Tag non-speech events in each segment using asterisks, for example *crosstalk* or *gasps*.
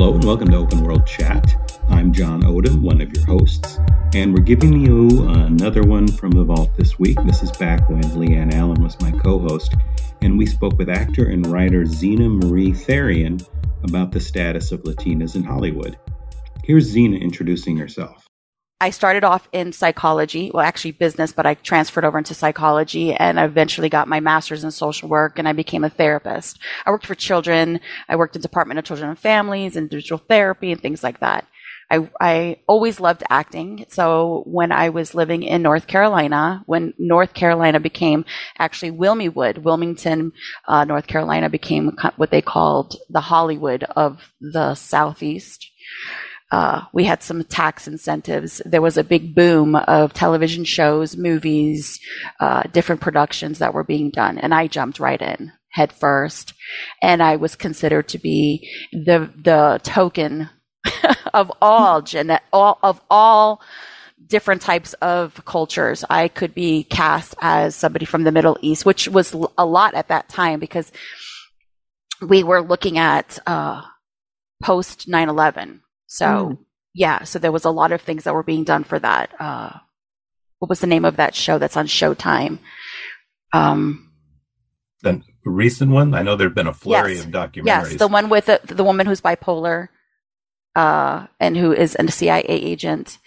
Hello and welcome to Open World Chat. I'm John Odom, one of your hosts, and we're giving you another one from the vault this week. This is back when Leanne Allen was my co host, and we spoke with actor and writer Zena Marie Therrien about the status of Latinas in Hollywood. Here's Zena introducing herself. I started off in psychology, well, actually business, but I transferred over into psychology and I eventually got my master's in social work and I became a therapist. I worked for children. I worked in Department of Children and Families and digital therapy and things like that. I, I always loved acting. So when I was living in North Carolina, when North Carolina became actually Wilmingwood, Wilmington, uh, North Carolina became what they called the Hollywood of the Southeast uh, we had some tax incentives. There was a big boom of television shows, movies, uh, different productions that were being done, and I jumped right in head first, and I was considered to be the the token *laughs* of all gen- all of all different types of cultures. I could be cast as somebody from the Middle East, which was a lot at that time because we were looking at uh, post 9 11 so mm. yeah, so there was a lot of things that were being done for that. Uh, what was the name of that show that's on Showtime? Um, the recent one. I know there've been a flurry yes, of documentaries. Yes, the one with the, the woman who's bipolar, uh, and who is a CIA agent.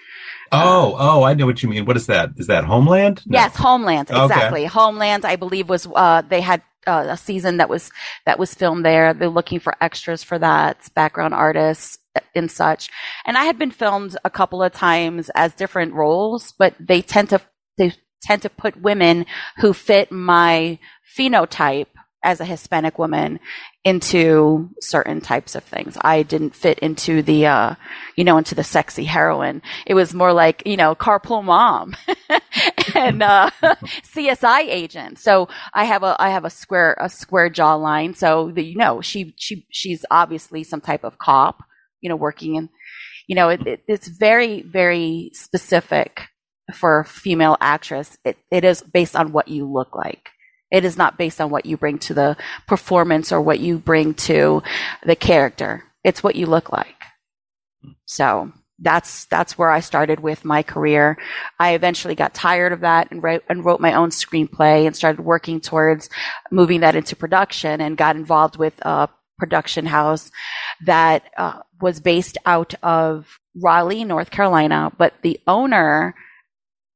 Oh, oh, I know what you mean. What is that? Is that Homeland? No. Yes, Homeland. Exactly. Okay. Homeland, I believe, was uh, they had uh, a season that was that was filmed there. They're looking for extras for that, background artists and such. And I had been filmed a couple of times as different roles, but they tend to they tend to put women who fit my phenotype as a Hispanic woman into certain types of things. I didn't fit into the, uh, you know, into the sexy heroine. It was more like, you know, carpool mom *laughs* and, uh, *laughs* CSI agent. So I have a, I have a square, a square jawline. So the, you know, she, she, she's obviously some type of cop you know, working and, you know, it, it, it's very, very specific for a female actress. It, it is based on what you look like. It is not based on what you bring to the performance or what you bring to the character. It's what you look like. So that's that's where I started with my career. I eventually got tired of that and, wrote, and wrote my own screenplay and started working towards moving that into production and got involved with a production house that uh, was based out of Raleigh, North Carolina, but the owner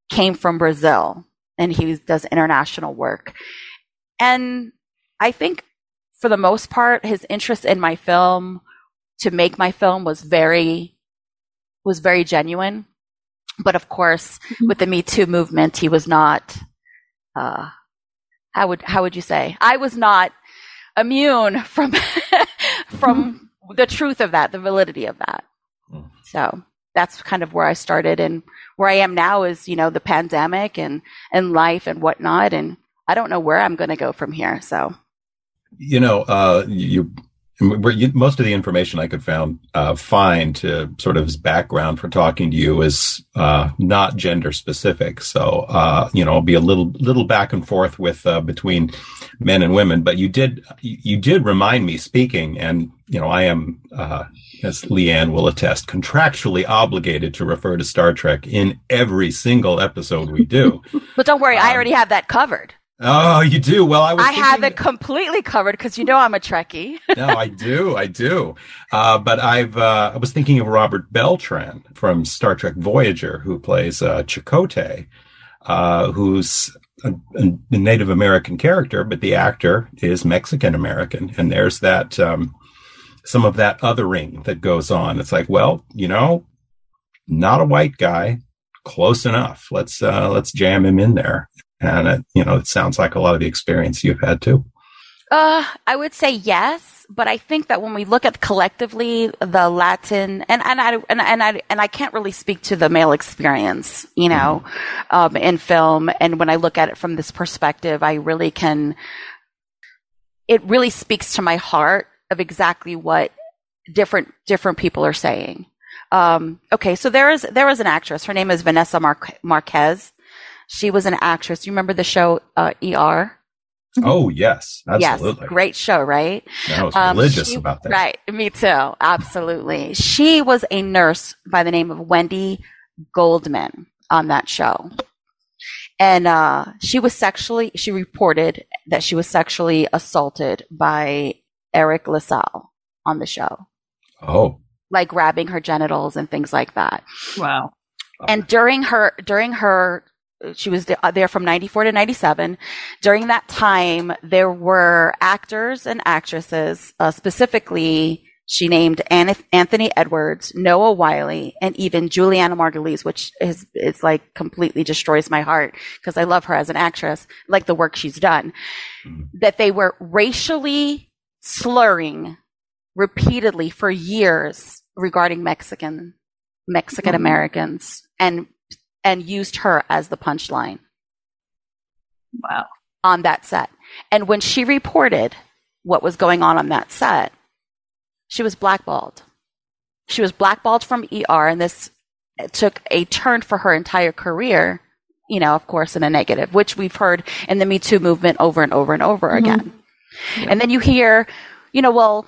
came from Brazil and he does international work. And I think for the most part, his interest in my film to make my film was very, was very genuine. But of course, mm-hmm. with the Me Too movement, he was not, uh, how would, how would you say? I was not immune from, *laughs* from the truth of that, the validity of that. Mm. So that's kind of where I started and where I am now is, you know, the pandemic and, and life and whatnot. And I don't know where I'm going to go from here. So, you know, uh, you, most of the information I could found uh, find to sort of as background for talking to you is uh, not gender specific. So uh, you know, I'll be a little little back and forth with uh, between men and women. But you did you did remind me speaking, and you know, I am uh, as Leanne will attest, contractually obligated to refer to Star Trek in every single episode we do. *laughs* but don't worry, um, I already have that covered. Oh, you do. Well, I was. I have it completely covered because you know I'm a Trekkie. *laughs* no, I do, I do. Uh, but I've uh, I was thinking of Robert Beltran from Star Trek Voyager, who plays uh, Chakotay, uh, who's a, a, Native American character, but the actor is Mexican American, and there's that um, some of that othering that goes on. It's like, well, you know, not a white guy, close enough. Let's uh, let's jam him in there. And it, you know, it sounds like a lot of the experience you've had too. Uh, I would say yes, but I think that when we look at collectively the Latin and and I and, and I and I can't really speak to the male experience, you know, mm-hmm. um, in film. And when I look at it from this perspective, I really can. It really speaks to my heart of exactly what different different people are saying. Um, okay, so there is there is an actress. Her name is Vanessa Mar- Marquez. She was an actress. You remember the show uh, ER? Oh yes, absolutely. Yes, great show, right? I was um, religious she, about that. Right, me too. Absolutely. *laughs* she was a nurse by the name of Wendy Goldman on that show. And uh, she was sexually, she reported that she was sexually assaulted by Eric LaSalle on the show. Oh. Like grabbing her genitals and things like that. Wow. And during her, during her, she was there from 94 to 97. During that time, there were actors and actresses, uh, specifically she named Anthony Edwards, Noah Wiley, and even Julianna Margulies, which is, is like completely destroys my heart because I love her as an actress, like the work she's done, mm-hmm. that they were racially slurring repeatedly for years regarding Mexican, Mexican mm-hmm. Americans and, and used her as the punchline. Wow. On that set. And when she reported what was going on on that set, she was blackballed. She was blackballed from ER, and this took a turn for her entire career, you know, of course, in a negative, which we've heard in the Me Too movement over and over and over mm-hmm. again. Yeah. And then you hear, you know, well,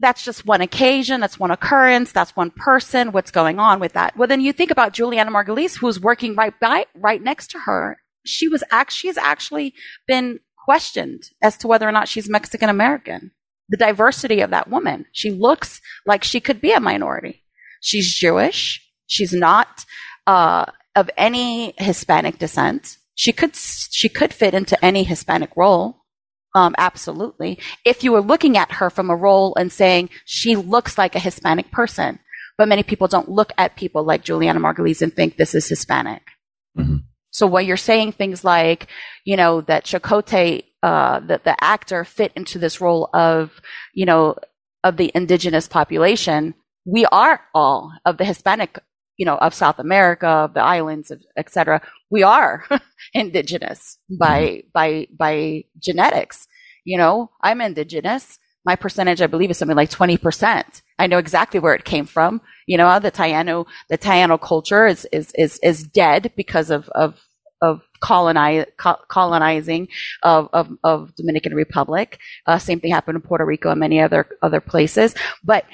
that's just one occasion, that's one occurrence, that's one person, what's going on with that? Well, then you think about Julianna Margulies, who's working right by, right next to her. She was act, she's actually been questioned as to whether or not she's Mexican American the diversity of that woman. She looks like she could be a minority. She's Jewish. She's not uh, of any Hispanic descent. She could she could fit into any Hispanic role. Um, absolutely. If you were looking at her from a role and saying she looks like a Hispanic person, but many people don't look at people like Julianna Margulies and think this is Hispanic. Mm-hmm. So when you're saying things like, you know, that Chakotay uh, that the actor fit into this role of, you know, of the indigenous population. We are all of the Hispanic, you know, of South America, of the islands, etc. We are *laughs* indigenous by, mm-hmm. by, by genetics. You know, I'm indigenous. My percentage, I believe, is something like 20%. I know exactly where it came from. You know, the Taino, the Taino culture is, is, is, is dead because of, of of colonize, co- colonizing of, of, of, Dominican Republic. Uh, same thing happened in Puerto Rico and many other other places. But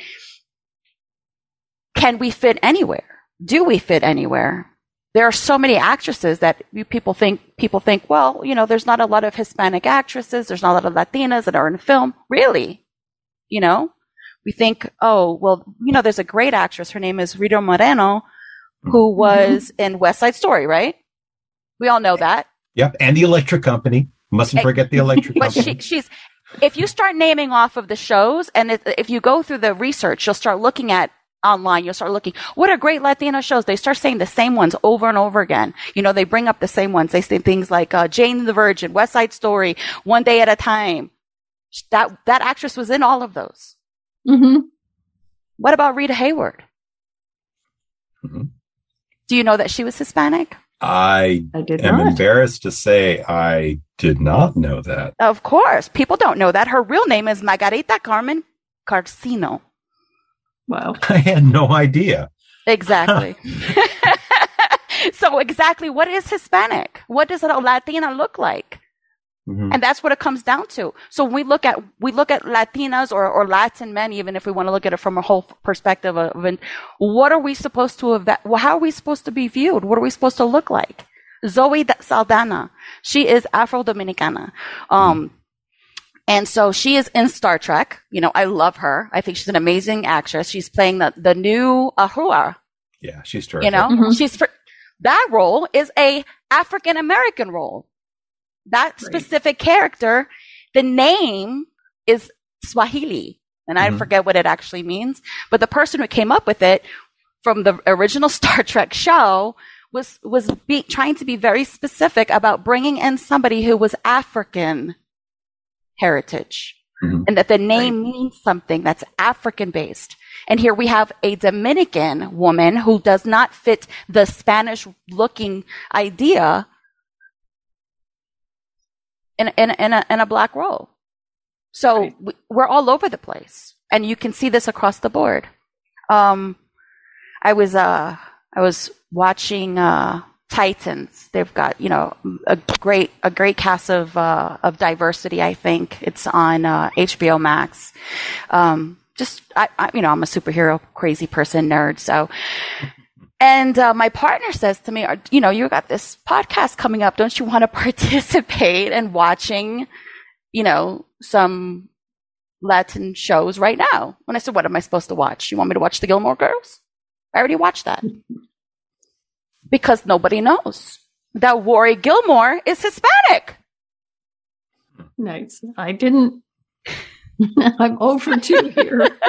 can we fit anywhere? Do we fit anywhere? There are so many actresses that people think people think, well, you know, there's not a lot of Hispanic actresses, there's not a lot of Latinas that are in film. Really? You know? We think, oh, well, you know, there's a great actress. Her name is Rita Moreno, who mm-hmm. was mm-hmm. in West Side Story, right? We all know that. Yep, and the electric company. Mustn't forget the *laughs* electric but company. She, she's if you start naming off of the shows, and if, if you go through the research, you'll start looking at online. You'll start looking. What are great Latino shows? They start saying the same ones over and over again. You know, they bring up the same ones. They say things like uh, Jane the Virgin, West Side Story, One Day at a Time. That that actress was in all of those. Mm-hmm. What about Rita Hayworth? Mm-hmm. Do you know that she was Hispanic? I, I am not. embarrassed to say I did not know that. Of course. People don't know that. Her real name is Margarita Carmen Cansino. Wow. *laughs* I had no idea. Exactly. *laughs* *laughs* so exactly what is Hispanic? What does a Latina look like? Mm-hmm. And that's what it comes down to. So we look at we look at Latinas or, or Latin men, even if we want to look at it from a whole perspective of, of what are we supposed to have? How are we supposed to be viewed? What are we supposed to look like? Zoe Saldana, she is Afro Dominicana. Um, mm-hmm. And so she is in Star Trek. You know, I love her. I think she's an amazing actress. She's playing the, the new Uhura. Yeah, she's terrific. You know, mm-hmm. she's for, that role is a African American role that Great. specific character, the name is Swahili. And mm-hmm. I forget what it actually means. But the person who came up with it from the original *laughs* Star Trek show was, was be, trying to be very specific about bringing in somebody who was African heritage. Mm-hmm. And that the name right. means something that's African based. And here we have a Dominican woman who does not fit the Spanish looking idea in, in, in, a, in a black role. So right. we're all over the place. And you can see this across the board. Um, I was, uh, I was watching, uh, Titans. They've got you know a great a great cast of uh, of diversity. I think it's on uh, HBO Max. Um, just I, I, you know I'm a superhero crazy person nerd, so. And uh, my partner says to me, "You know, you got this podcast coming up. Don't you want to *laughs* participate in watching, you know, some Latin shows right now?" And I said, "What am I supposed to watch? You want me to watch the Gilmore Girls? I already watched that." Because nobody knows that Rory Gilmore is Hispanic. Nice. I didn't. *laughs* I'm over two here. *laughs*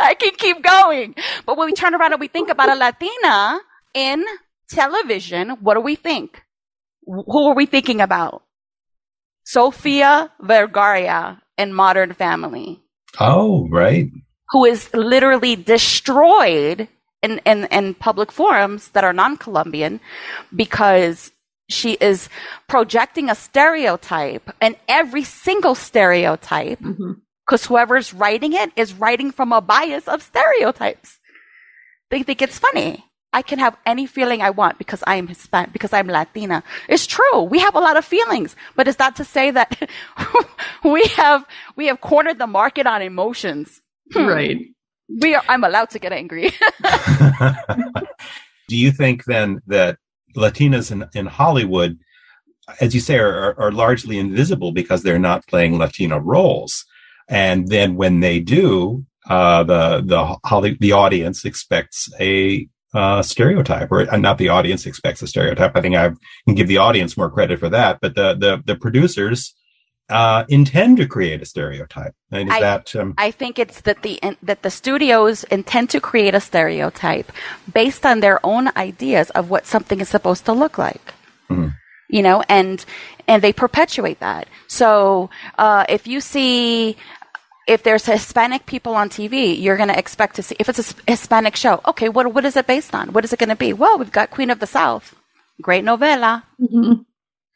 I can keep going. But when we turn around and we think about a Latina in television, what do we think? Who are we thinking about? Sofia Vergara in Modern Family. Oh, right. Who is literally destroyed in, in, in public forums that are non-Colombian because she is projecting a stereotype and every single stereotype because mm-hmm. whoever's writing it is writing from a bias of stereotypes. They think it's funny. I can have any feeling I want because I am Hispanic, because I'm Latina. It's true. We have a lot of feelings, but it's not to say that *laughs* we have, we have cornered the market on emotions. Right we are, I'm allowed to get angry. *laughs* Do you think then that Latinas in, in Hollywood, as you say, are, are, largely invisible because they're not playing Latina roles? And then when they do, uh, the the Holly, the audience expects a uh, stereotype, or uh, not the audience expects a stereotype. I think I can give the audience more credit for that, but the the, the producers uh, intend to create a stereotype. And is I, that? Um, I think it's that the that the studios intend to create a stereotype based on their own ideas of what something is supposed to look like. Mm-hmm. You know, and and they perpetuate that. So uh, if you see if there's Hispanic people on TV, you're going to expect to see, if it's a Hispanic show, okay, what, what is it based on? What is it going to be? Well, we've got Queen of the South. Great novela. Mm-hmm.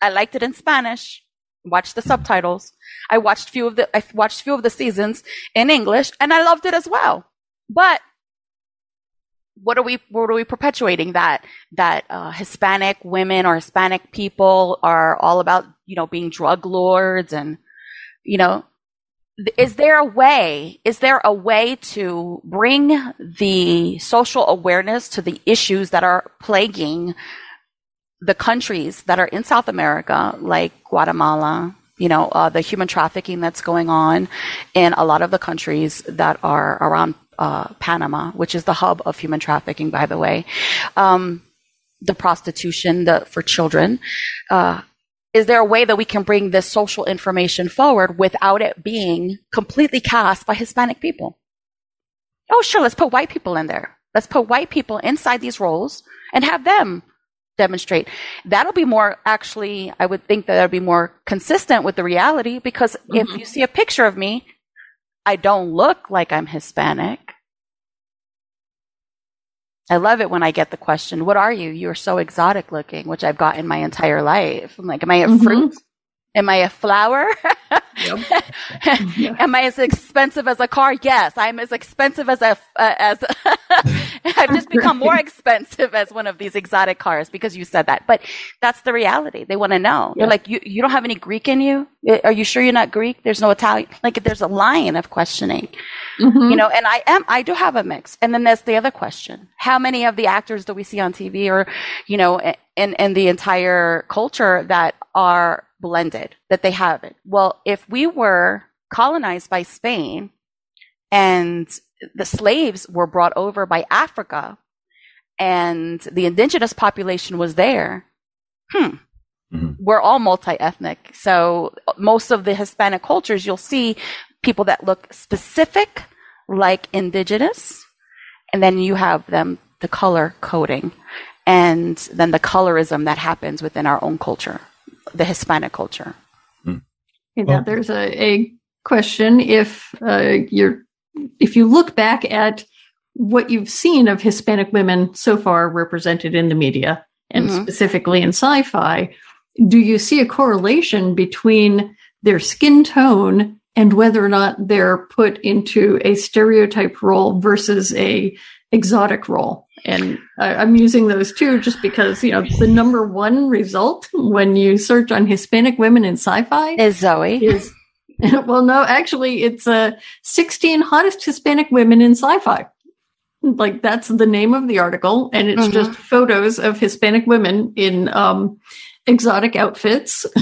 I liked it in Spanish watched the subtitles. I watched few of the I watched few of the seasons in English and I loved it as well. But what are we what are we perpetuating that that uh, Hispanic women or Hispanic people are all about you know being drug lords and you know is there a way is there a way to bring the social awareness to the issues that are plaguing the countries that are in South America, like Guatemala, you know, uh, the human trafficking that's going on in a lot of the countries that are around uh, Panama, which is the hub of human trafficking, by the way, um, the prostitution the, for children. Uh, is there a way that we can bring this social information forward without it being completely cast by Hispanic people? Oh, sure, let's put white people in there. Let's put white people inside these roles and have them demonstrate. That'll be more actually, I would think that that'll be more consistent with the reality because mm-hmm. if you see a picture of me, I don't look like I'm Hispanic. I love it when I get the question, what are you? You're so exotic looking, which I've gotten my entire life. I'm like, am I a mm-hmm. fruit? Am I a flower? Yep. *laughs* Am I as expensive as a car? Yes, I'm as expensive as a uh, as *laughs* I've just become more expensive as one of these exotic cars because you said that. But that's the reality. They want to know. Yeah. They're like, you you don't have any Greek in you? Are you sure you're not Greek? There's no Italian. Like there's a line of questioning. Mm-hmm. You know, and I am I do have a mix. And then there's the other question: How many of the actors do we see on TV or you know in in the entire culture that are blended, that they have it. Well, if we were colonized by Spain and the slaves were brought over by Africa and the indigenous population was there, hmm, mm-hmm. we're all multi ethnic. So most of the Hispanic cultures, you'll see people that look specific like indigenous, and then you have them the color coding and then the colorism that happens within our own culture the Hispanic culture. Hmm. Well, there's a, a question if uh, you're if you look back at what you've seen of Hispanic women so far represented in the media and mm-hmm. specifically in sci-fi, do you see a correlation between their skin tone and whether or not they're put into a stereotype role versus a exotic role? And I'm using those too just because, you know, the number one result when you search on Hispanic women in sci fi is Zoe. Is, *laughs* well, no, actually, it's uh, 16 hottest Hispanic women in sci fi. Like that's the name of the article. And it's mm-hmm. just photos of Hispanic women in um, exotic outfits *laughs*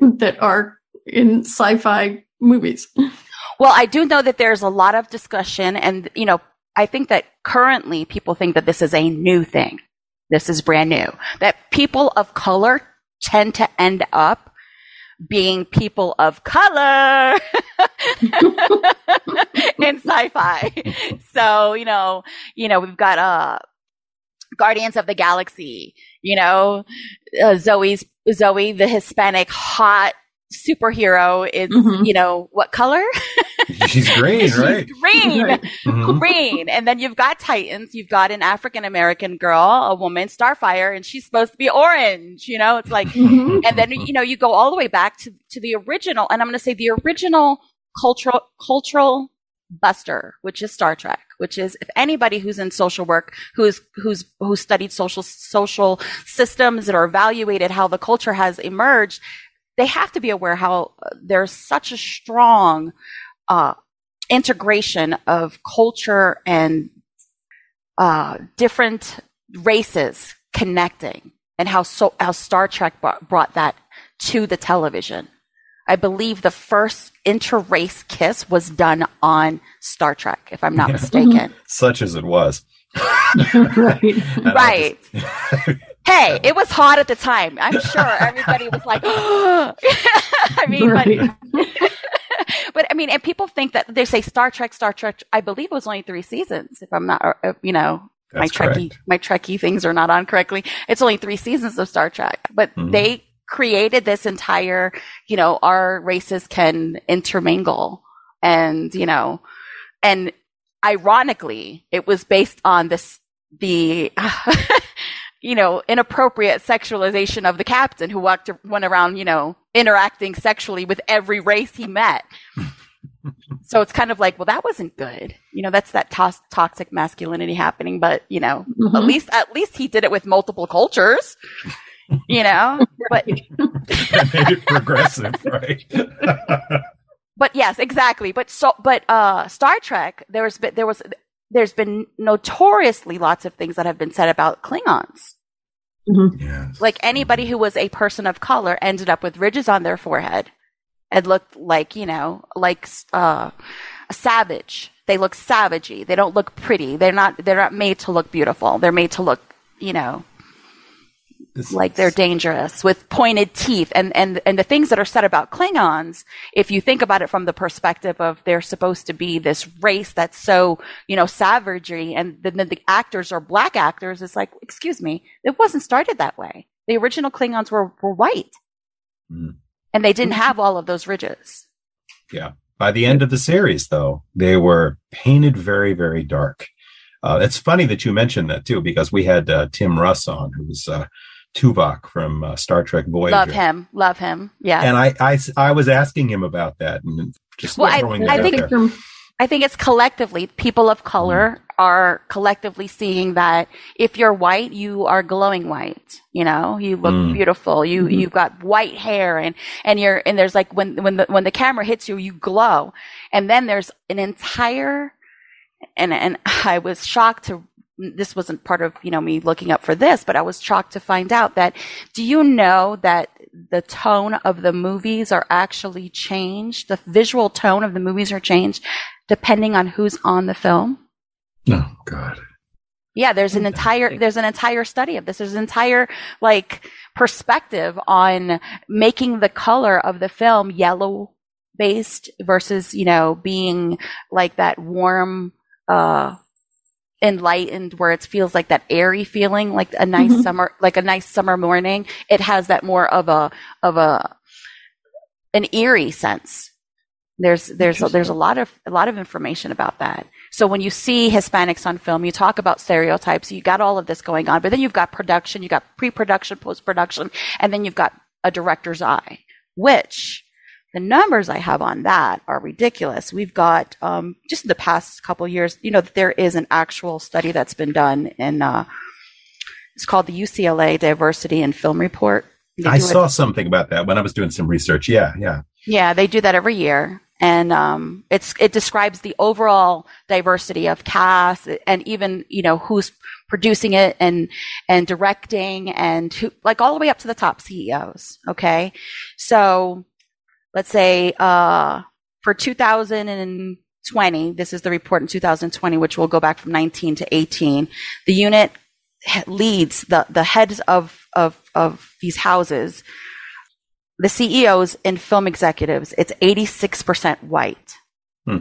that are in sci fi movies. Well, I do know that there's a lot of discussion, and you know, I think that currently people think that this is a new thing. This is brand new. That people of color tend to end up being people of color *laughs* in sci-fi. So, you know, you know, we've got uh Guardians of the Galaxy, you know, uh, Zoe's Zoe the Hispanic hot superhero is, mm-hmm. you know, what color? *laughs* *laughs* She's green, She's right? Green, *laughs* mm-hmm. green. And then you've got Titans. You've got an African American girl, a woman, Starfire, and she's supposed to be orange. You know, it's like, mm-hmm. and then you know you go all the way back to to the original, and I'm going to say the original cultural cultural buster, which is Star Trek. Which is, if anybody who's in social work, who's who's who studied social social systems that are evaluated how the culture has emerged, they have to be aware how there's such a strong uh, integration of culture and uh, different races connecting, and how so how Star Trek brought, brought that to the television. I believe the first interrace kiss was done on Star Trek, if I'm not yeah. mistaken. *laughs* Such as it was. *laughs* right. *laughs* right. hey, it was hot at the time. I'm sure everybody was like, *gasps* *gasps* I mean, right. but, but I mean, and people think that they say Star Trek, Star Trek. I believe it was only three seasons, if I'm not, uh, you know, That's my Trekkie, my Trekkie things are not on correctly. It's only three seasons of Star Trek, but mm-hmm. they created this entire, you know, our races can intermingle and, you know, and ironically, it was based on this, the, *laughs* you know, inappropriate sexualization of the captain who walked, went around, you know, interacting sexually with every race he met. *laughs* so it's kind of like, well, that wasn't good. You know, that's that to- toxic masculinity happening. But you know, mm-hmm. at least at least he did it with multiple cultures. You know, but *laughs* made it progressive, right? *laughs* but yes, exactly. But so, but uh, Star Trek, there was there was there's been notoriously lots of things that have been said about Klingons. Mm-hmm. Yes. Like anybody who was a person of color ended up with ridges on their forehead and looked like, you know, like uh, a savage. They look savagey. They don't look pretty. They're not they're not made to look beautiful. They're made to look, you know, like they're dangerous with pointed teeth and, and, and the things that are said about Klingons, if you think about it from the perspective of they're supposed to be this race that's so, you know, savagery and then the, the actors are black actors, it's like, excuse me, it wasn't started that way. The original Klingons were, were white. Mm. And they didn't have all of those ridges. Yeah. By the end of the series, though, they were painted very, very dark. Uh, it's funny that you mentioned that too, because we had uh, Tim Russ on, who was uh, Tuvok from uh, Star Trek Voyager. Love him, love him. Yeah. And I, I, I was asking him about that and just well, throwing I, I think from, I think it's collectively people of color mm. are collectively seeing that if you're white, you are glowing white. You know, you look mm. beautiful. You mm-hmm. you've got white hair and and you're and there's like when when the when the camera hits you, you glow. And then there's an entire and and I was shocked to this wasn't part of, you know, me looking up for this, but I was shocked to find out that do you know that the tone of the movies are actually changed? The visual tone of the movies are changed depending on who's on the film? Oh God. Yeah, there's an entire there's an entire study of this. There's an entire like perspective on making the color of the film yellow based versus, you know, being like that warm uh enlightened where it feels like that airy feeling like a nice mm-hmm. summer like a nice summer morning it has that more of a of a an eerie sense there's there's a, there's a lot of a lot of information about that so when you see hispanics on film you talk about stereotypes you got all of this going on but then you've got production you got pre-production post-production and then you've got a director's eye which The numbers I have on that are ridiculous. We've got um, just in the past couple years, you know, there is an actual study that's been done in. Uh, it's called the UCLA Diversity in Film Report. I saw it. something about that when I was doing some research. Yeah, yeah. Yeah, they do that every year. And um, it's it describes the overall diversity of cast and even you know who's producing it and and directing and who like all the way up to the top CEOs. Okay, so let's say uh, for 2020, this is the report in 2020, which will go back from 19 to 18. The unit leads the the heads of of of these houses the CEOs and film executives, it's 86% white. Hmm.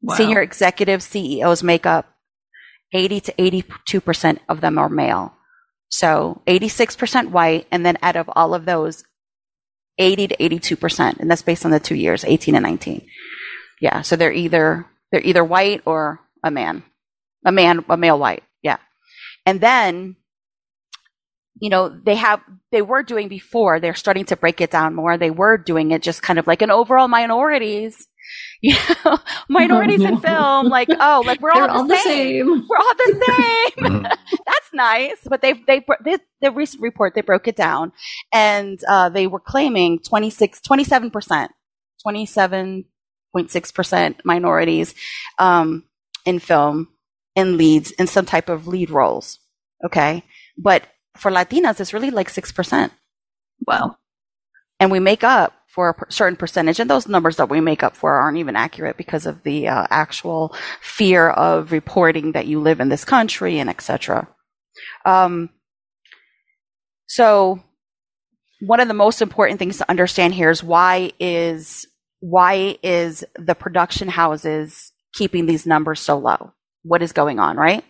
Wow. Senior executives, CEOs make up 80 to 82% of them are male. So 86% white. And then out of all of those, 80 to 82%. And that's based on the two years, 18 and 19. Yeah. So they're either, they're either white or a man, a man, a male white. Yeah. And then you know, they have, they were doing before, they're starting to break it down more. They were doing it just kind of like an overall minorities, *laughs* you know, minorities in *laughs* film, like, oh, like we're all, the, all same. the, same. *laughs* We're all the same. Mm-hmm. That's nice. But they've, they, they, the recent report, they broke it down and, uh, they were claiming 26, 27%, 27.6% minorities, um, in film, in leads, in some type of lead roles. Okay. But for Latinas, it's really like 6%. Wow. And we make up for a certain percentage, and those numbers that we make up for aren't even accurate because of the uh, actual fear of reporting that you live in this country and etc. Um, so, one of the most important things to understand here is why is why is the production houses keeping these numbers so low? What is going on, right?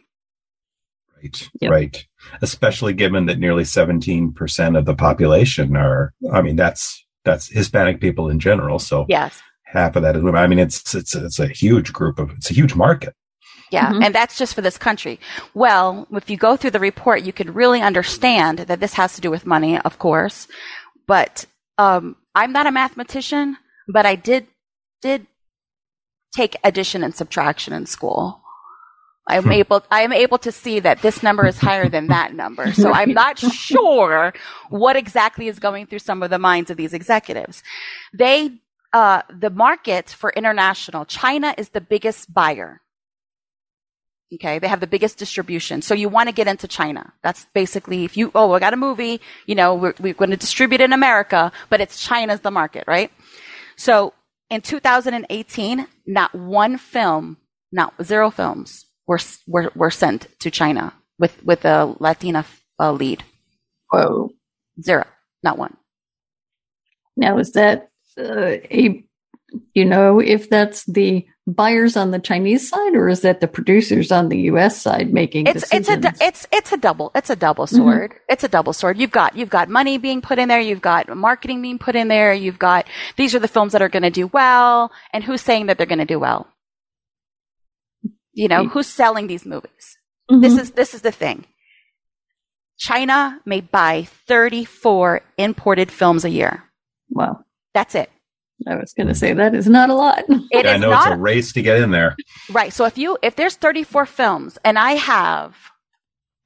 Right, yep. right. Especially given that nearly 17% of the population are, I mean, that's, that's Hispanic people in general. So yes. half of that is women. I mean, it's, it's, it's a huge group of, it's a huge market. Yeah, mm-hmm. and that's just for this country. Well, if you go through the report, you could really understand that this has to do with money, of course. But um, I'm not a mathematician, but I did did take addition and subtraction in school. I'm hmm. able, I am able to see that this number is higher than that number. So I'm not *laughs* sure what exactly is going through some of the minds of these executives. They, uh, the market for international, China is the biggest buyer. Okay. They have the biggest distribution. So you want to get into China. That's basically if you, oh, I got a movie, you know, we're, we're going to distribute in America, but it's China's the market, right? So in 2018, not one film, not zero films were were, were sent to China with with a Latina uh, lead. Whoa, zero, not one. Now is that uh, a you know if that's the buyers on the Chinese side or is that the producers on the U.S. side making it's decisions? it's a it's it's a double it's a double mm-hmm. sword mm-hmm. it's a double sword you've got you've got money being put in there you've got marketing being put in there you've got these are the films that are going to do well and who's saying that they're going to do well you know, who's selling these movies? Mm-hmm. This is, this is the thing. China may buy 34 imported films a year. Wow. That's it. I was going to say that is not a lot. It I know not, it's a race to get in there. Right. So if you, if there's 34 films and I have,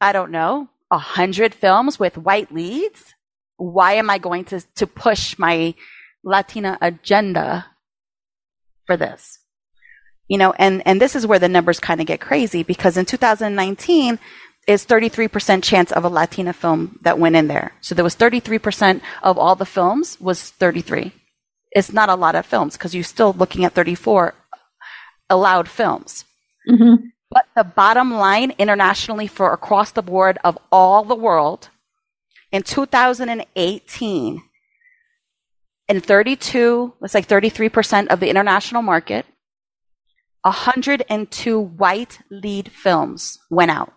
I don't know, a hundred films with white leads, why am I going to, to push my Latina agenda for this? You know, and, and this is where the numbers kind of get crazy because in 2019 is 33% chance of a Latina film that went in there. So there was 33% of all the films was 33. It's not a lot of films because you're still looking at 34 allowed films. Mm-hmm. But the bottom line internationally for across the board of all the world in 2018, in 32, let's say 33% of the international market, 102 white lead films went out.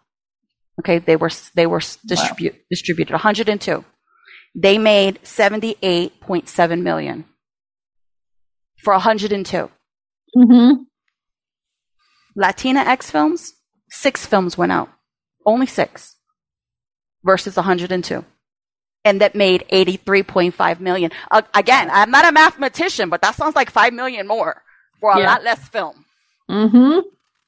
Okay, they were they were distribute, wow. distributed 102. They made 78.7 million for 102. Mm-hmm. Latina X films, six films went out. Only six versus 102. and that made 83.5 million. Uh, again, I'm not a mathematician, but that sounds like 5 million more for a yeah. lot less film. Mm-hmm.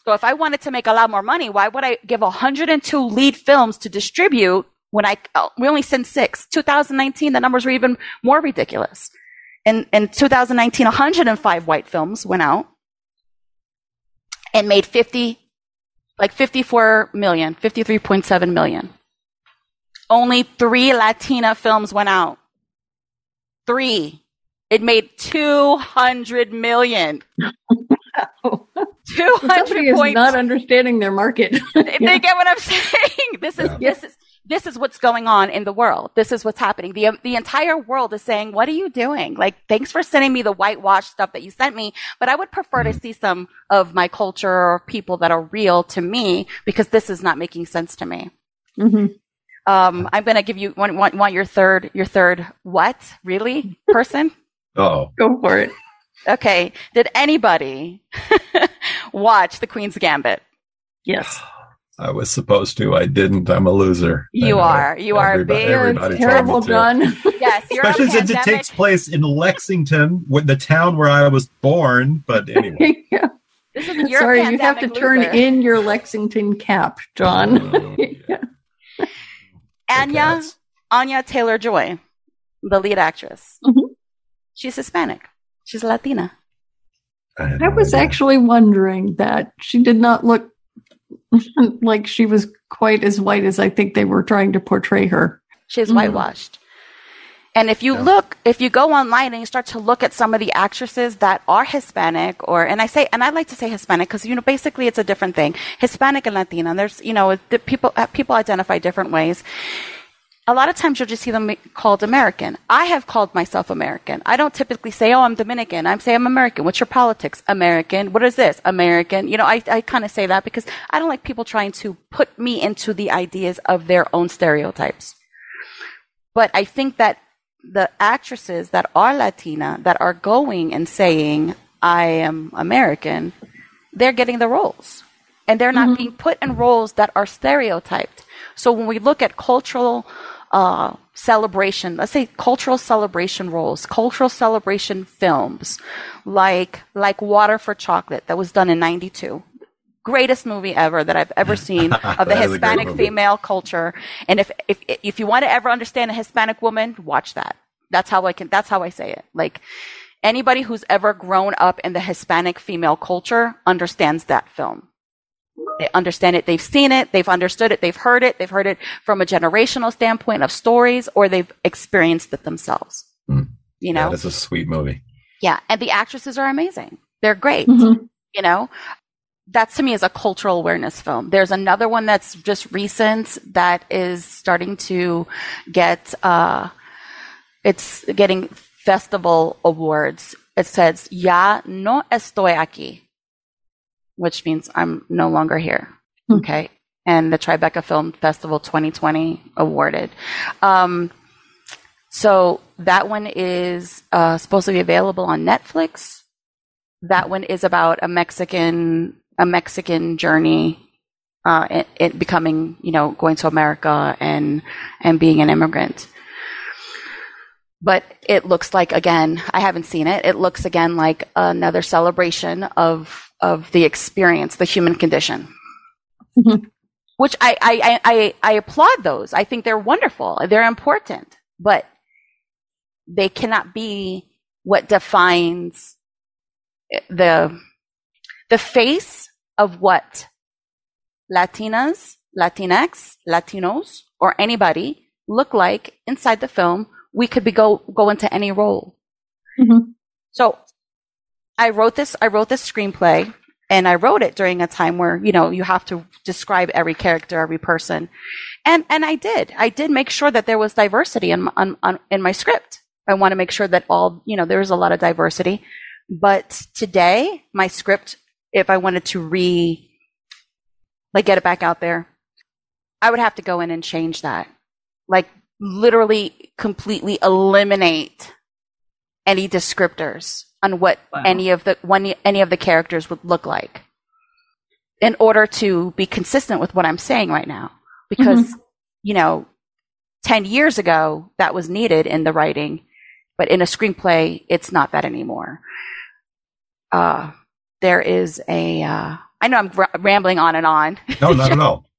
So if I wanted to make a lot more money, why would I give 102 lead films to distribute when I oh, we only sent six? 2019, the numbers were even more ridiculous. In in 2019, 105 white films went out and made 50, like 54 million, 53.7 million. Only three Latina films went out. Three. It made 200 million. Wow. 200 points. not understanding their market. *laughs* they get what I'm saying. *laughs* This is, yeah. this is, this is what's going on in the world. This is what's happening. The, the entire world is saying, what are you doing? Like, thanks for sending me the whitewash stuff that you sent me, but I would prefer mm-hmm. to see some of my culture or people that are real to me because this is not making sense to me. Mm-hmm. Um, I'm going to give you want, want, want your third, your third what really person? *laughs* oh, go for it. Okay. Did anybody *laughs* watch The Queen's Gambit? Yes. *sighs* I was supposed to. I didn't. I'm a loser. You are. You are a big terrible John. *laughs* yes, especially since it takes place in Lexington, the town where I was born. But *laughs* anyway. yeah. Sorry, you have to loser. turn in your Lexington cap, John. Oh, yeah. Anya, Anya Taylor Joy, the lead actress. Mm-hmm. She's Hispanic. She's Latina. I, I was idea. actually wondering that she did not look *laughs* like she was quite as white as I think they were trying to portray her. She's mm-hmm. whitewashed. And if you yeah. look, if you go online and you start to look at some of the actresses that are Hispanic, or and I say, and I like to say Hispanic because you know basically it's a different thing. Hispanic and Latina. There's you know the people uh, people identify different ways. A lot of times you'll just see them called American. I have called myself American. I don't typically say, "Oh, I'm Dominican." I say, "I'm American." What's your politics? American. What is this? American. You know, I I kind of say that because I don't like people trying to put me into the ideas of their own stereotypes. But I think that the actresses that are Latina that are going and saying, I am American, they're getting the roles. And they're not mm-hmm. being put in roles that are stereotyped. So when we look at cultural uh, celebration, let's say cultural celebration roles, cultural celebration films, like like Water for Chocolate that was done in '92 greatest movie ever that I've ever seen *laughs* of the Hispanic female culture. And if, if, if you want to ever understand a Hispanic woman, watch that. That's how I can, that's how I say it. Like anybody who's ever grown up in the Hispanic female culture understands that film. They understand it. They've seen it. They've understood it. They've heard it. They've heard it from a generational standpoint of stories or they've experienced it themselves. Mm. You know, it's a sweet movie. Yeah. And the actresses are amazing. They're great. Mm-hmm. You know, that to me is a cultural awareness film. There's another one that's just recent that is starting to get, uh, it's getting festival awards. It says, Ya no estoy aquí, which means I'm no longer here. Mm-hmm. Okay. And the Tribeca Film Festival 2020 awarded. Um, so that one is uh, supposed to be available on Netflix. That one is about a Mexican a Mexican journey, uh, it, it, becoming, you know, going to America and, and being an immigrant. But it looks like, again, I haven't seen it. It looks again like another celebration of, of the experience, the human condition. Mm-hmm. Which I, I, I, I applaud those. I think they're wonderful. They're important, but they cannot be what defines the the face of what Latinas, Latinx, Latinos, or anybody look like inside the film, we could be go go into any role. Mm-hmm. So I wrote this I wrote this screenplay and I wrote it during a time where, you know, you have to describe every character, every person. And and I did. I did make sure that there was diversity in on, on, in my script. I want to make sure that all, you know, there was a lot of diversity. But today, my script if I wanted to re, like get it back out there, I would have to go in and change that. Like literally completely eliminate any descriptors on what wow. any of the one any of the characters would look like in order to be consistent with what I'm saying right now because mm-hmm. you know 10 years ago, that was needed in the writing, but in a screenplay, it's not that anymore. Uh, there is a. Uh, I know I'm r- rambling on and on. No, not at all. *laughs*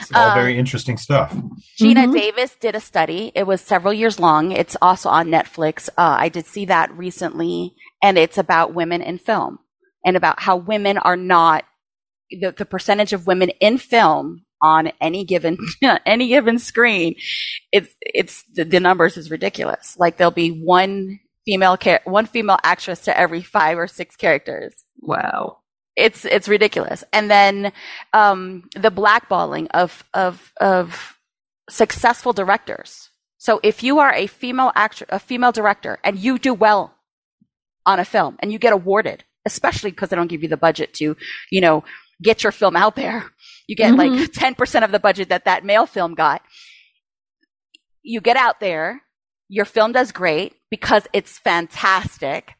It's all uh, very interesting stuff. Geena mm-hmm. Davis did a study. It was several years long. It's also on Netflix. Uh, I did see that recently, and it's about women in film and about how women are not the, the percentage of women in film on any given *laughs* any given screen. It's it's the, the numbers is ridiculous. Like there'll be one female char- one female actress to every five or six characters. Wow it's it's ridiculous. And then um, the blackballing of of of successful directors. So if you are a female actor, a female director, and you do well on a film, and you get awarded, especially because they don't give you the budget to, you know, get your film out there, you get mm-hmm. like ten percent of the budget that that male film got. You get out there, your film does great because it's fantastic.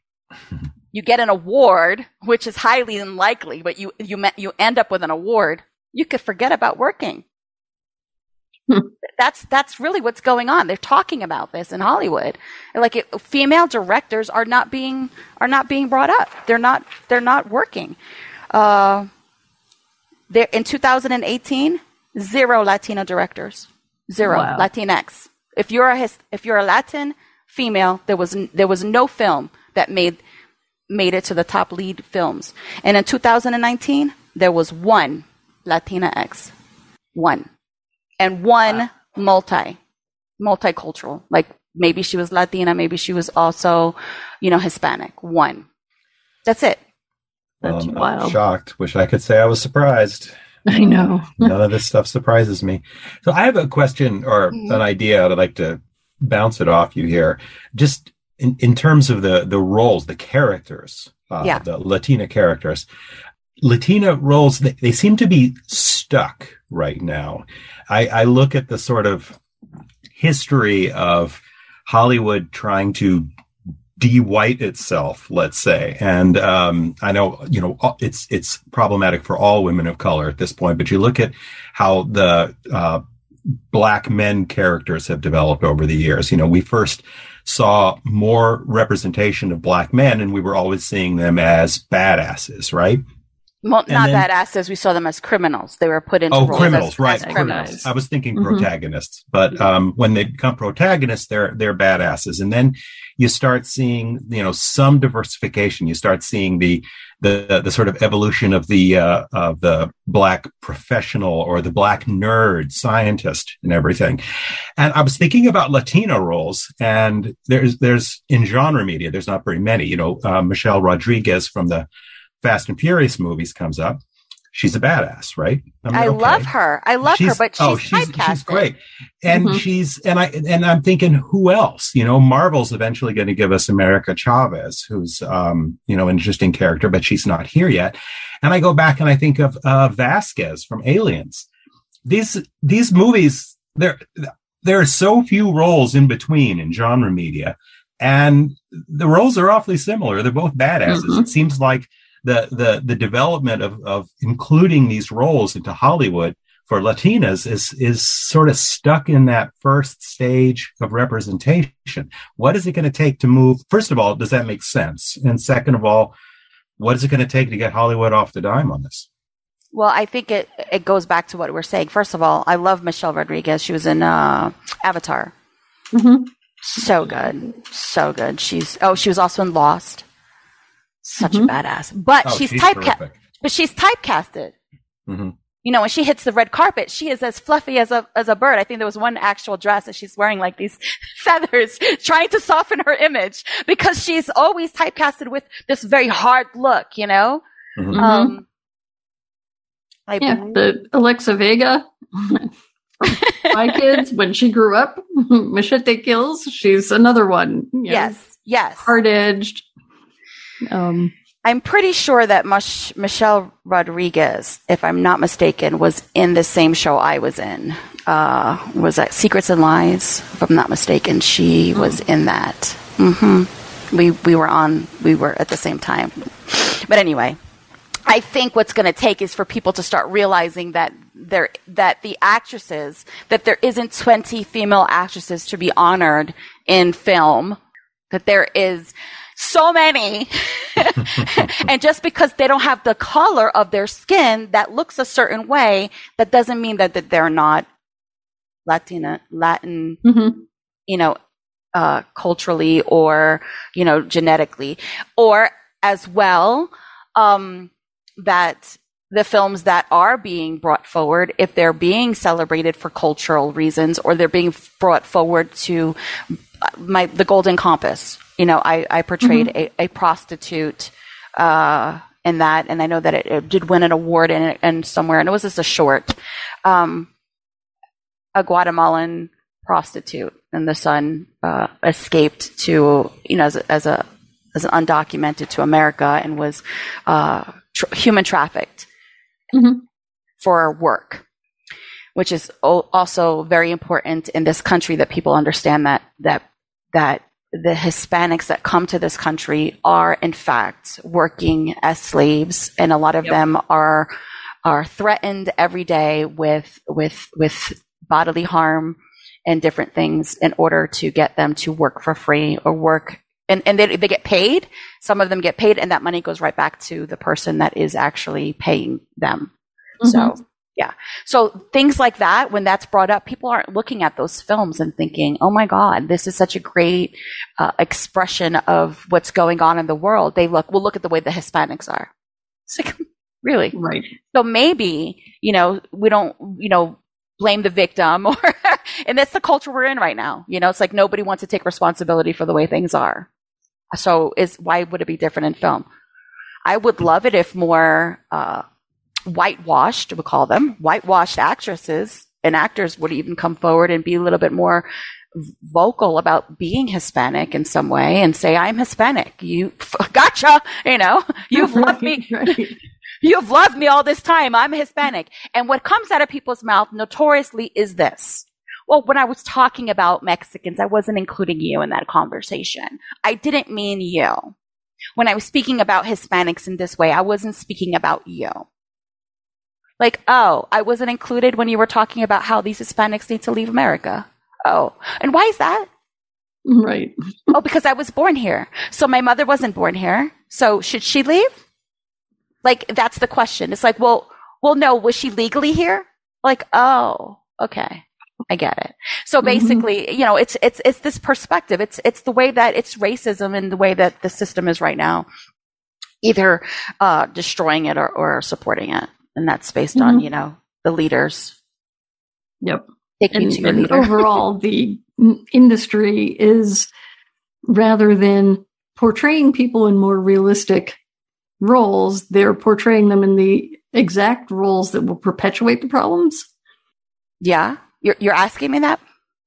You get an award, which is highly unlikely, but you you you end up with an award, you could forget about working. Hmm. That's that's really what's going on. They're talking about this in Hollywood. Like it, female directors are not being are not being brought up. They're not they're not working. Uh, there in 2018, zero Latino directors, zero wow. Latinx. If you're a if you're a Latin female, there was there was no film that made made it to the top lead films. And in 2019, there was one Latina X, one, and one wow. multi, multicultural. Like maybe she was Latina, maybe she was also, you know, Hispanic. One. That's it. That's well, I'm wild. shocked. Wish I could say I was surprised. *laughs* I know. None of this stuff surprises me. So I have a question or mm-hmm. an idea. I'd like to bounce it off you here. Just in, in terms of the the roles, the characters, uh, yeah. the Latina characters, Latina roles they, they, seem to be stuck right now. I, I look at the sort of history of Hollywood trying to de-white itself, let's say. And um, I know you know it's it's problematic for all women of color at this point, but you look at how the uh, black men characters have developed over the years. You know, we first saw more representation of black men and we were always seeing them as badasses, right? Well, and not then, badasses. We saw them as criminals. They were put into oh criminals, as, right? As criminals. I was thinking mm-hmm. protagonists, but um, when they become protagonists, they're they're badasses. And then you start seeing, you know, some diversification. You start seeing the the the sort of evolution of the uh, of the black professional or the black nerd scientist and everything. And I was thinking about Latino roles, and there's there's in genre media, there's not very many. You know, uh, Michelle Rodriguez from the Fast and Furious movies comes up. She's a badass, right? I, mean, I okay. love her. I love she's, her, but she's, oh, she's, she's great. And mm-hmm. she's and I and I'm thinking, who else? You know, Marvel's eventually going to give us America Chavez, who's um, you know, an interesting character, but she's not here yet. And I go back and I think of uh, Vasquez from Aliens. These these movies, there there are so few roles in between in genre media, and the roles are awfully similar. They're both badasses. Mm-hmm. It seems like the the the development of of including these roles into Hollywood for Latinas is is sort of stuck in that first stage of representation. What is it going to take to move? First of all, does that make sense? And second of all, what is it going to take to get Hollywood off the dime on this? Well, I think it it goes back to what we're saying. First of all, I love Michelle Rodriguez. She was in uh, Avatar. Mm-hmm. So good, so good. She's oh, she was also in Lost such mm-hmm. a badass. But oh, she's, she's typecast. But she's typecasted. Mm-hmm. You know, when she hits the red carpet, she is as fluffy as a as a bird. I think there was one actual dress that she's wearing like these *laughs* feathers, trying to soften her image because she's always typecasted with this very hard look. You know. Mm-hmm. Um, I yeah, believe- the Alexa Vega. *laughs* My kids, when she grew up, *laughs* Machete Kills, she's another one. Yes, yes. Hard edged, um, I'm pretty sure that Mich- Michelle Rodriguez, if I'm not mistaken, was in the same show I was in. Uh, was that Secrets and Lies? If I'm not mistaken, she oh. was in that. Mm-hmm. We we were on. We were at the same time. But anyway, I think what's going to take is for people to start realizing that there that the actresses that there isn't 20 female actresses to be honored in film that there is so many *laughs* and just because they don't have the color of their skin that looks a certain way that doesn't mean that, that they're not latina latin mm-hmm. you know uh, culturally or you know genetically or as well um, that the films that are being brought forward, if they're being celebrated for cultural reasons or they're being brought forward to uh, my the Broken Compass. You know, I, I portrayed mm-hmm. a, a, prostitute uh, in that, and I know that it, it did win an award in and somewhere, and it was just a short, um, a Guatemalan prostitute, and the son uh, escaped to you know as a, as a as an undocumented to America and was uh, tr- human trafficked mm-hmm. for work, which is also very important in this country that people understand that that that the Hispanics that come to this country are in fact working as slaves, and a lot of yep. them are are threatened every day with with with bodily harm and different things in order to get them to work for free or work and, and they, they get paid. Some of them get paid and that money goes right back to the person that is actually paying them. Mm-hmm. So yeah. So things like that, when that's brought up, people aren't looking at those films and thinking, oh my God, this is such a great uh, expression of what's going on in the world. They look, well, look at the way the Hispanics are. It's like, *laughs* really? Right. So maybe, you know, we don't, you know, blame the victim *laughs* or, and that's the culture we're in right now. You know, it's like nobody wants to take responsibility for the way things are. So is, why would it be different in film? I would love it if more, uh, whitewashed, we call them whitewashed actresses and actors would even come forward and be a little bit more vocal about being Hispanic in some way and say, I'm Hispanic. You *laughs* gotcha. You know, you've *laughs* loved me. Right. You've loved me all this time. I'm Hispanic. And what comes out of people's mouth notoriously is this. Well, when I was talking about Mexicans, I wasn't including you in that conversation. I didn't mean you. When I was speaking about Hispanics in this way, I wasn't speaking about you. Like, oh, I wasn't included when you were talking about how these Hispanics need to leave America. Oh, and why is that? Right. *laughs* oh, because I was born here. So my mother wasn't born here. So should she leave? Like, that's the question. It's like, well, well, no, was she legally here? Like, oh, okay. I get it. So mm-hmm. basically, mm-hmm. you know, it's, it's, it's this perspective. It's, it's the way that it's racism and the way that the system is right now, either, uh, destroying it or, or supporting it and that's based mm-hmm. on you know the leaders. Yep. Take and, to and overall, *laughs* the industry is rather than portraying people in more realistic roles, they're portraying them in the exact roles that will perpetuate the problems. Yeah, you're you're asking me that.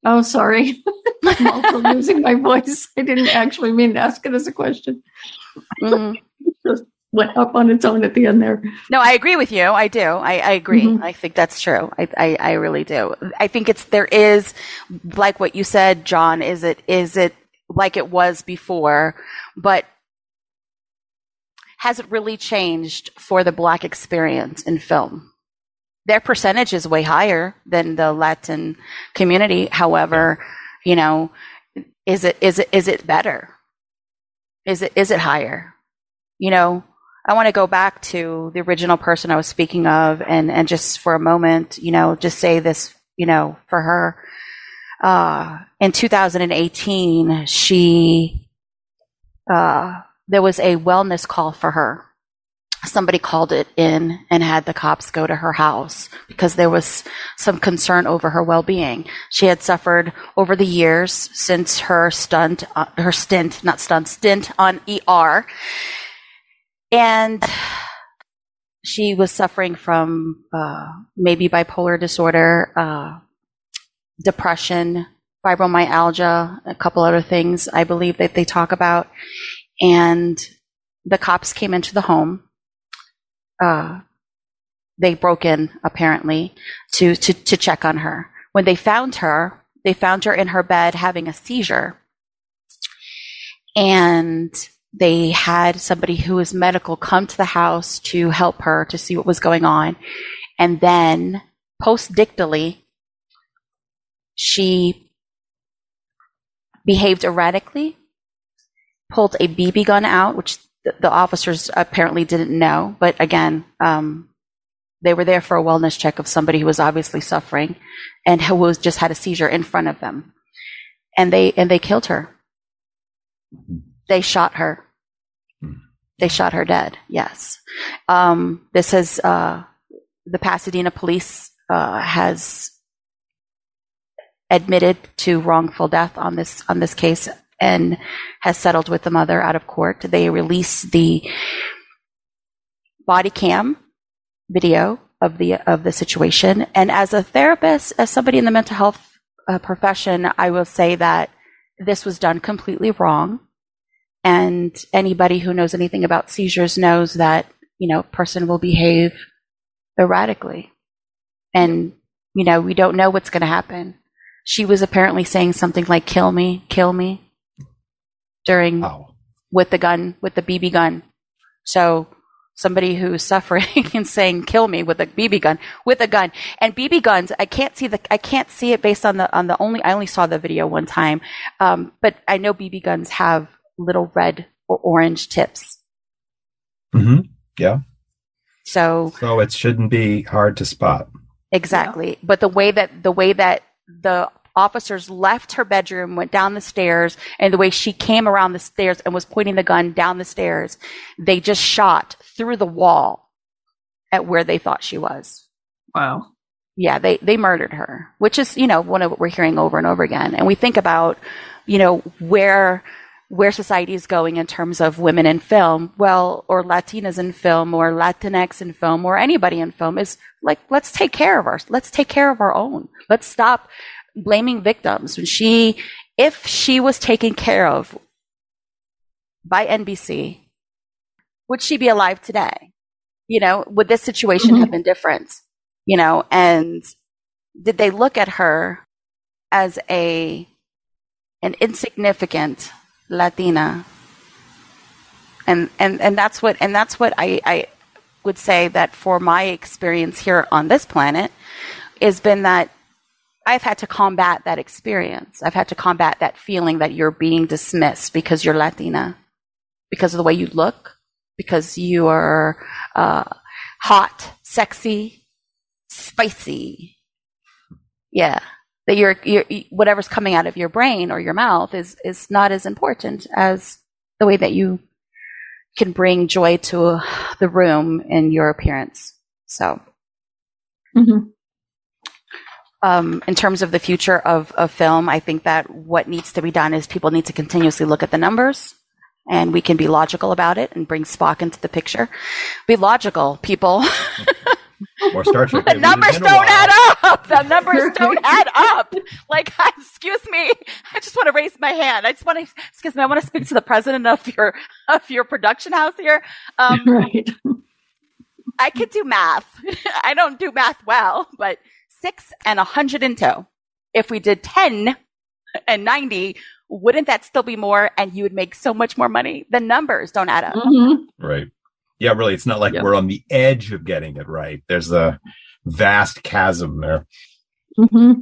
Oh, sorry. *laughs* I'm also losing my voice. I didn't actually mean to ask it as a question. Mm. *laughs* Just went up on its own at the end there. No, I agree with you. I do. I, I agree. Mm-hmm. I think that's true. I, I, I really do. I think it's there is like what you said, John. Is it is it like it was before, but has it really changed for the black experience in film? Their percentage is way higher than the Latin community. However, you know, is it is it is it better? Is it is it higher? You know, I want to go back to the original person I was speaking of and, and just for a moment, you know, just say this, you know, for her. Uh, in 2018, she, uh, there was a wellness call for her. Somebody called it in and had the cops go to her house because there was some concern over her well-being. She had suffered over the years since her stunt, uh, her stint, not stunt, stint on ER and she was suffering from uh, maybe bipolar disorder, uh, depression, fibromyalgia, a couple other things I believe that they talk about. And the cops came into the home. Uh, they broke in apparently to, to, to check on her. When they found her, they found her in her bed having a seizure. And they had somebody who was medical come to the house to help her to see what was going on. And then postictally, she behaved erratically, pulled a BB gun out, which the, officers apparently didn't know. But again, um, they were there for a wellness check of somebody who was obviously suffering and who was just had a seizure in front of them, and they and they killed her. They shot her. They shot her dead. Yes. Um, this is uh, the Pasadena police uh, has admitted to wrongful death on this on this case and has settled with the mother out of court. They released the body cam video of the of the situation. And as a therapist, as somebody in the mental health uh, profession, I will say that this was done completely wrong. And anybody who knows anything about seizures knows that you know person will behave erratically, and you know we don't know what's going to happen. She was apparently saying something like "kill me, kill me" during wow. with the gun with the BB gun. So somebody who's *laughs* suffering and saying kill me with a BB gun with a gun and BB guns I can't see the I can't see it based on the on the only I only saw the video one time um, but I know BB guns have little red or orange tips mm-hmm. yeah so so it shouldn't be hard to spot exactly yeah. but the way that the way that the officers left her bedroom, went down the stairs, and the way she came around the stairs and was pointing the gun down the stairs, they just shot through the wall at where they thought she was. Wow. Yeah, they, they murdered her, which is, you know, one of what we're hearing over and over again. And we think about, you know, where where society is going in terms of women in film, well, or Latinas in film, or Latinx in film, or anybody in film is like, let's take care of our, let's take care of our own. Let's stop blaming victims. When she, if she was taken care of by NBC, would she be alive today? You know, would this situation mm-hmm. have been different? You know, and did they look at her as a an insignificant Latina? And and and that's what and that's what I, I would say that for my experience here on this planet has been that I've had to combat that experience. I've had to combat that feeling that you're being dismissed because you're Latina, because of the way you look, because you are uh, hot, sexy, spicy. Yeah, that you're, you're whatever's coming out of your brain or your mouth is is not as important as the way that you can bring joy to the room in your appearance. So. Mm-hmm um, in terms of the future of, of film, I think that what needs to be done is people need to continuously look at the numbers and we can be logical about it and bring Spock into the picture. Be logical, people. *laughs* More Star Trek. *laughs* the numbers don't add up. The numbers don't add up. Like, *laughs* excuse me, I just want to raise my hand. I just want to, excuse me, I want to speak to the president of your of your production house here. Um, *laughs* right. I could do math. I don't do math well, but six and a hundred in tow. If we did 10 and 90, wouldn't that still be more and you would make so much more money? The numbers don't add up. Mm-hmm. Right. Yeah, really. It's not like yep. we're on the edge of getting it right. There's a vast chasm there. Mm-hmm.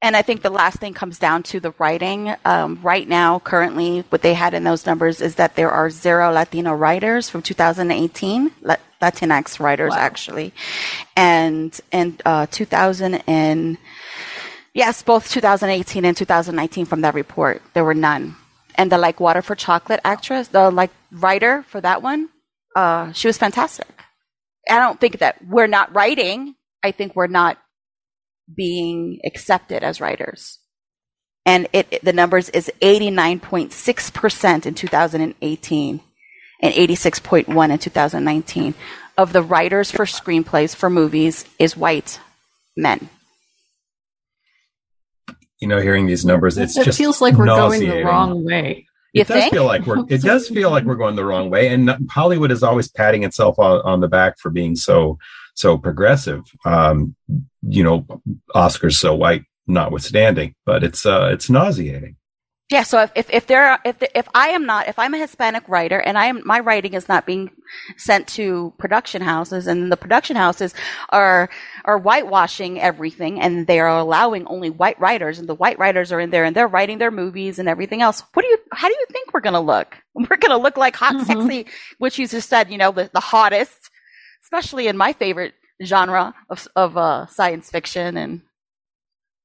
And I think the last thing comes down to the writing. Um, right now, currently, what they had in those numbers is that there are zero Latino writers from 2018, Latinx writers wow. actually, and in uh, 2000 and yes, both 2018 and 2019 from that report, there were none. And the like Water for Chocolate actress, the like writer for that one, uh, she was fantastic. I don't think that we're not writing. I think we're not being accepted as writers. And it, it the numbers is 89.6% in 2018 and 86.1 in 2019 of the writers for screenplays for movies is white men. You know, hearing these numbers, it's it just feels like we're going the wrong way. You it does feel like we're it does *laughs* feel like we're going the wrong way and hollywood is always patting itself on, on the back for being so so progressive. Um, you know, Oscars so white notwithstanding, but it's uh, it's nauseating. Yeah, so if, if, if there if if I am not if I'm a Hispanic writer and I am my writing is not being sent to production houses and the production houses are are whitewashing everything and they are allowing only white writers and the white writers are in there and they're writing their movies and everything else. What do you how do you think we're gonna look? *laughs* We're gonna look like hot, mm-hmm. sexy, which you just said, you know, the, the hottest, especially in my favorite genre of of uh, science fiction and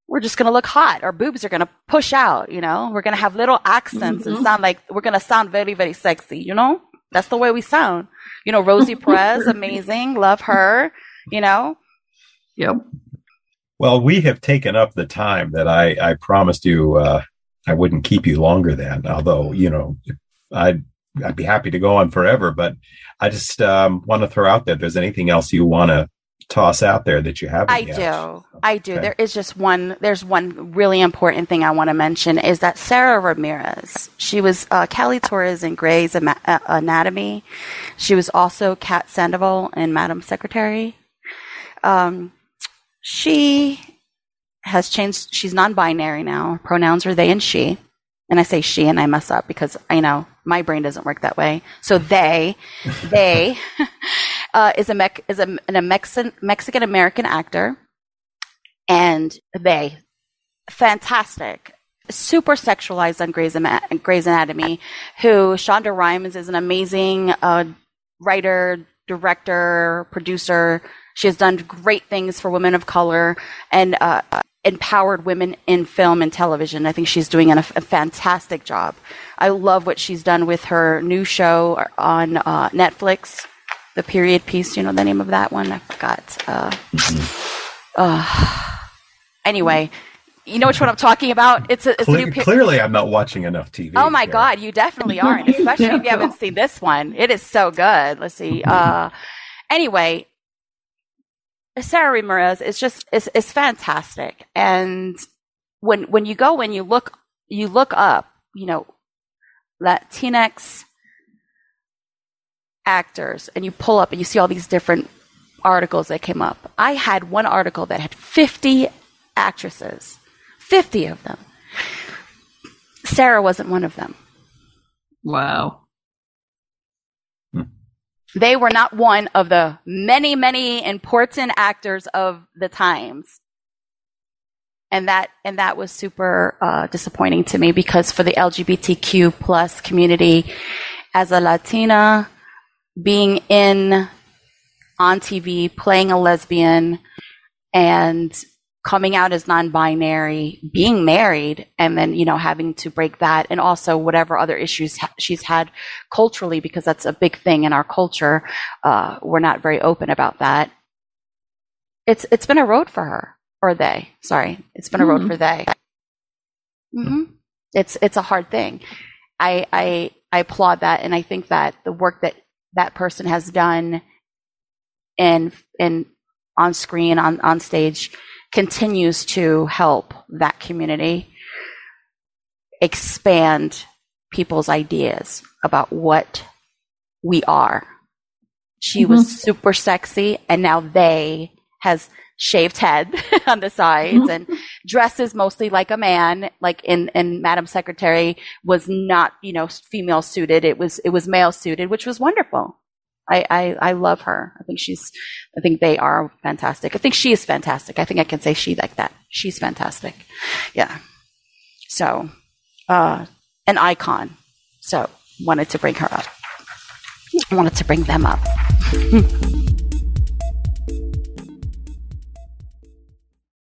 we're just going to look hot. Our boobs are going to push out, you know, we're going to have little accents mm-hmm. and sound like we're going to sound very, very sexy, you know, that's the way we sound. You know, Rosie *laughs* Perez, amazing. Love her, you know? Yep. Well, we have taken up the time that I, I promised you, uh, I wouldn't keep you longer than, although, you know, I'd, I'd be happy to go on forever, but I just um, want to throw out there if there's anything else you want to toss out there that you haven't I yet. do. I do. Okay. There is just one, there's one really important thing I want to mention is that Sara Ramirez, she was uh, Callie Torres in Grey's uh, Anatomy. She was also Kat Sandoval in Madam Secretary. Um, she has changed, she's non binary now. Pronouns are they and she. And I say she and I mess up because I know my brain doesn't work that way. So they, they *laughs* *laughs* uh, is a Mec- is a, a Mexican Mexican American actor, and they fantastic, super sexualized on Grey's, Grey's Anatomy. Who Shonda Rhimes is an amazing uh, writer, director, producer. She has done great things for women of color and uh, empowered women in film and television. I think she's doing a, a, fantastic job. I love what she's done with her new show on uh, Netflix, the period piece. You know the name of that one? I forgot. Uh, uh, anyway, you know which one I'm talking about? It's a, it's Cle- a new pe- clearly I'm not watching enough TV. Oh my god, you definitely aren't, especially if you haven't seen this one. It is so good. Let's see. Uh, anyway, Sara Ramirez is just is is fantastic, and when when you go and you look you look up, you know, Latinx actors and you pull up and you see all these different articles that came up. I had one article that had 50 actresses, 50 of them. Sara wasn't one of them. Wow. They were not one of the many, many important actors of the times. And that, and that was super uh, disappointing to me because for the LGBTQ plus community, as a Latina, being in on TV, playing a lesbian, and coming out as non-binary, being married, and then you know having to break that, and also whatever other issues ha- she's had culturally, because that's a big thing in our culture. Uh, we're not very open about that. It's it's been a road for her, or they. Sorry, it's been mm-hmm. a road mm-hmm. for they. Mm-hmm. It's it's a hard thing. I I I applaud that, and I think that the work that that person has done in in on screen on on stage continues to help that community expand people's ideas about what we are. She mm-hmm. was super sexy and now they has shaved head *laughs* on the sides and *laughs* dresses mostly like a man, like in, in Madam Secretary was not, you know, female suited. It was, it was male suited, which was wonderful. I, I, I love her. I think she's, I think they are fantastic. I think she is fantastic. I think I can say she like that. She's fantastic. Yeah. So, uh, an icon. So wanted to bring her up. Wanted to bring them up. *laughs*